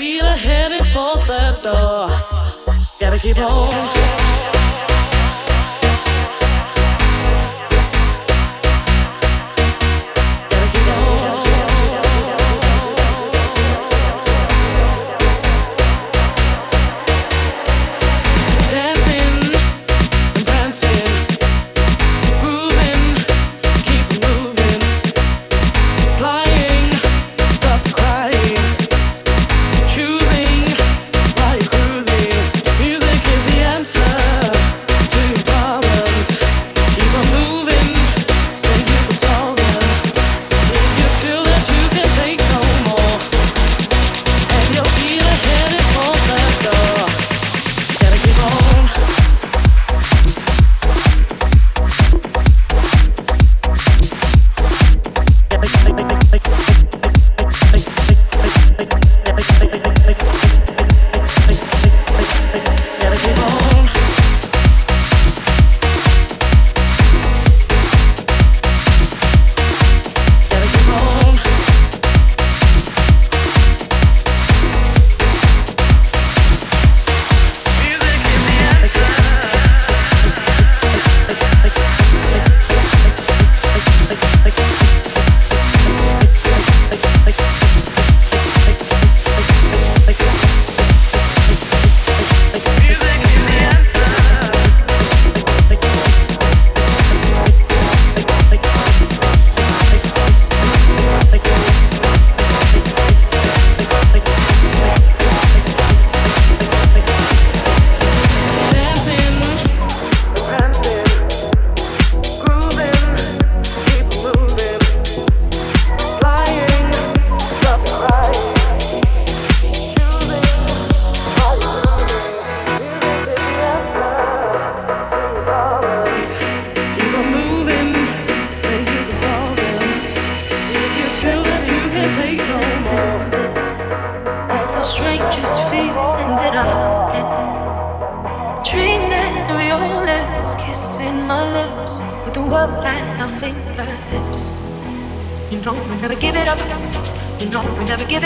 feet are heading for the door, gotta keep on.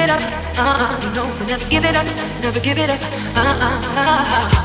it up. Uh-uh. No, never give it up. Never give it up. Uh-uh.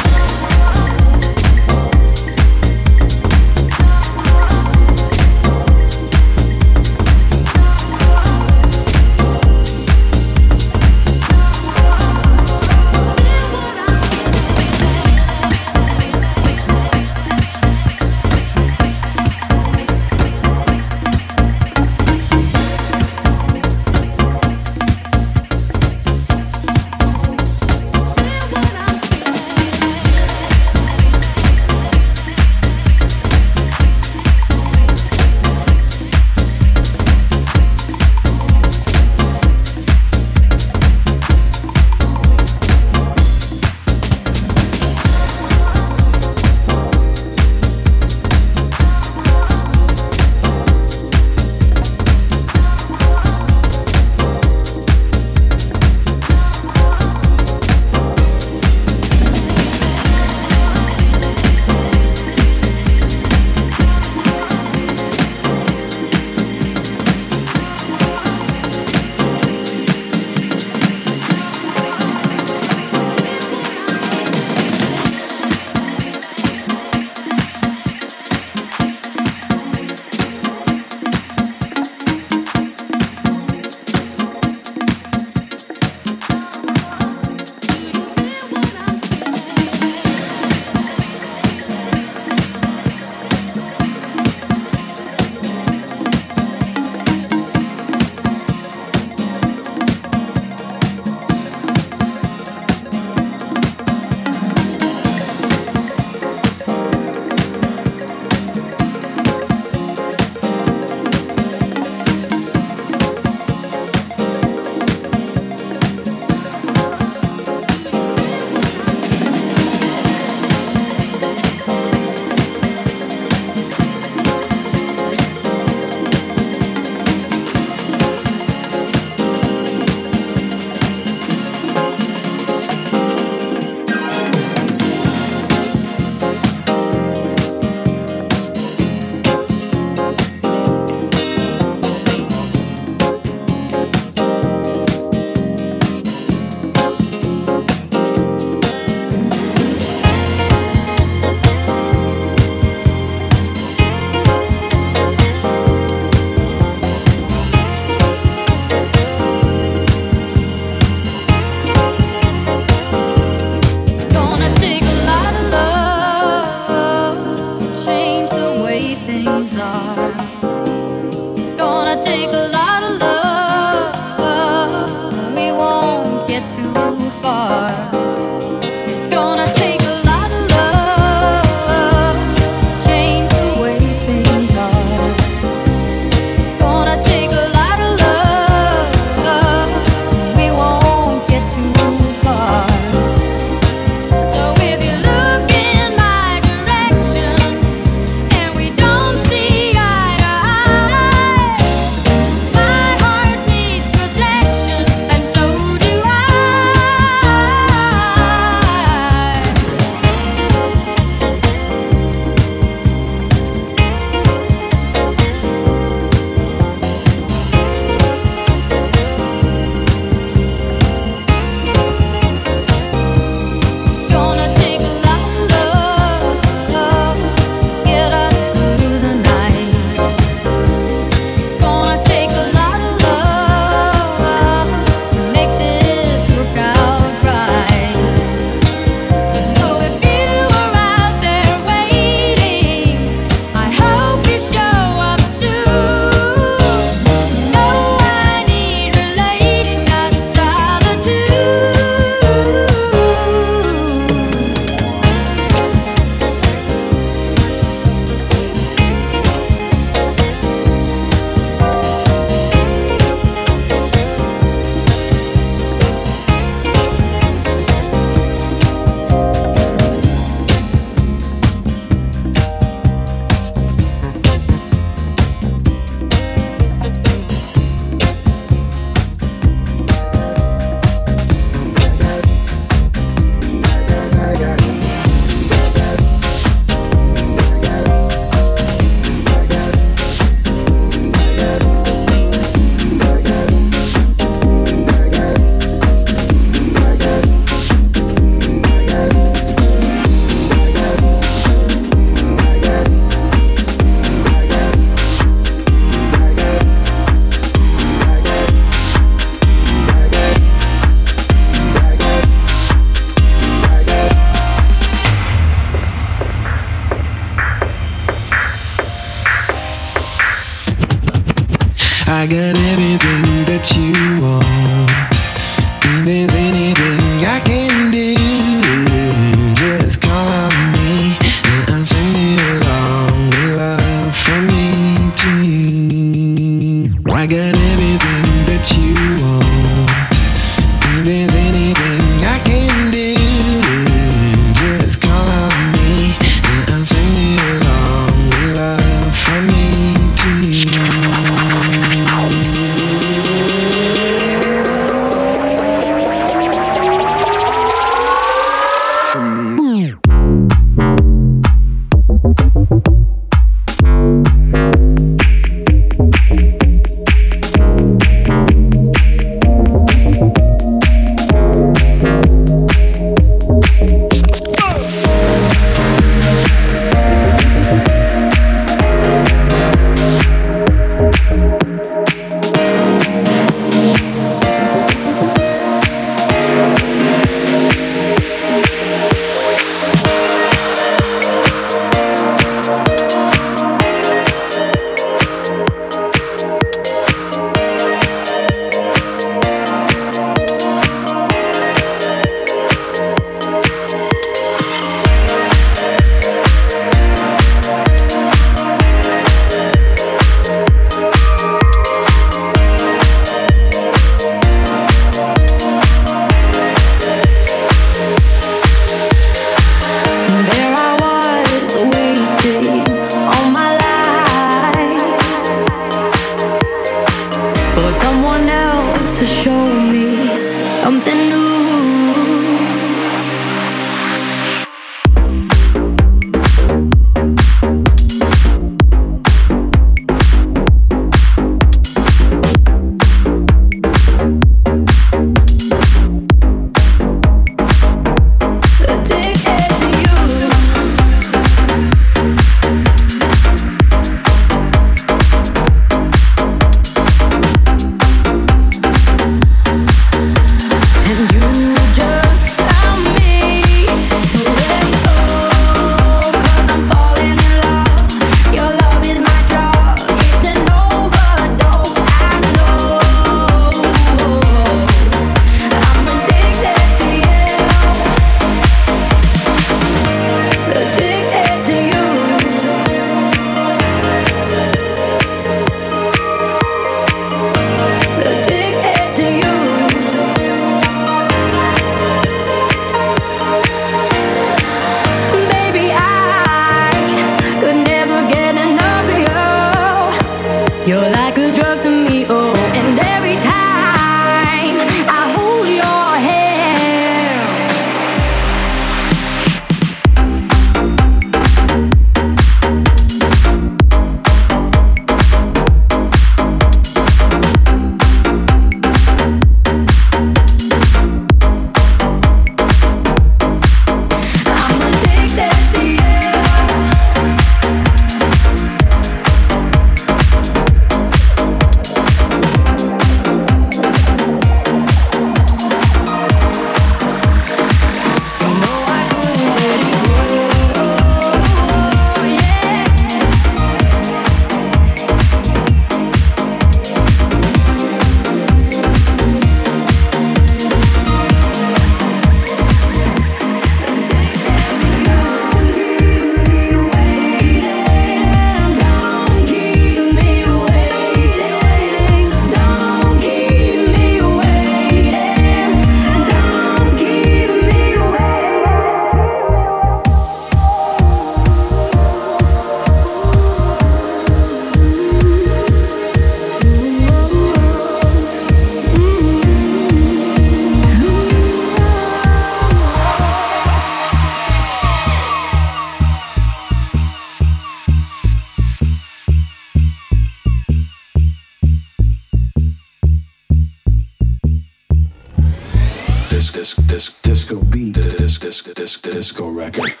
disco record.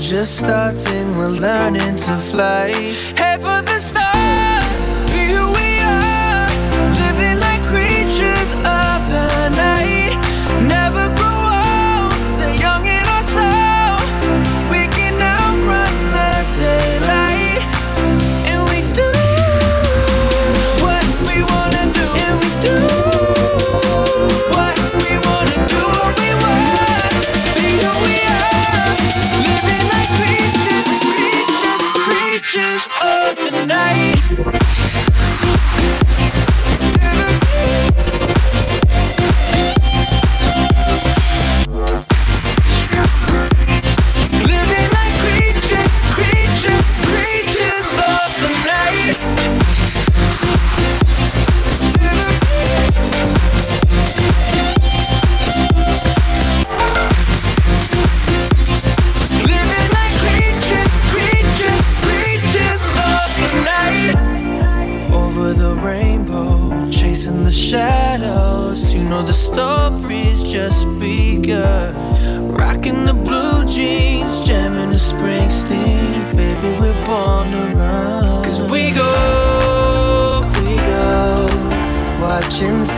just starting, we're learning to fly.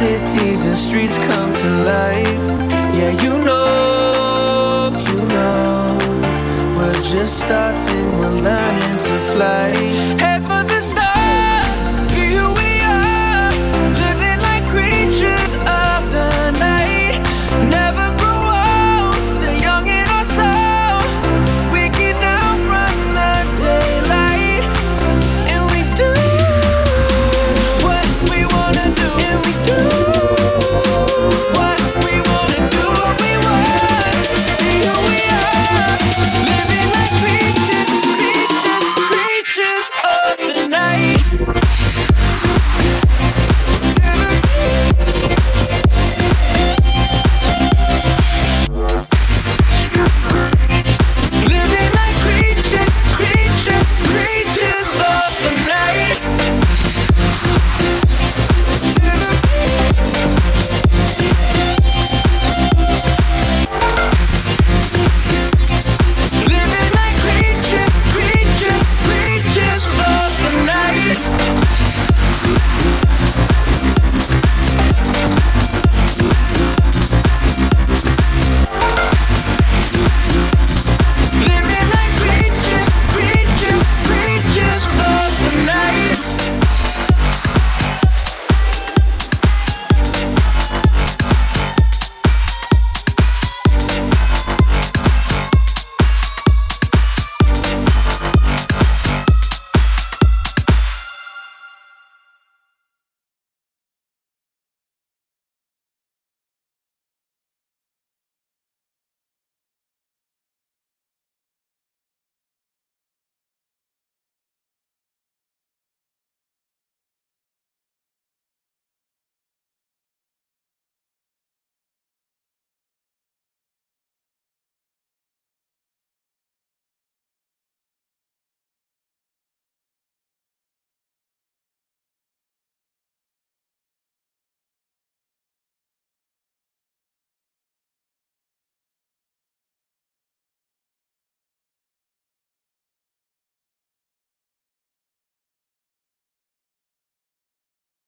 cities and streets come to life. Yeah, you know, you know, we're just starting, we're learning to fly. Hey.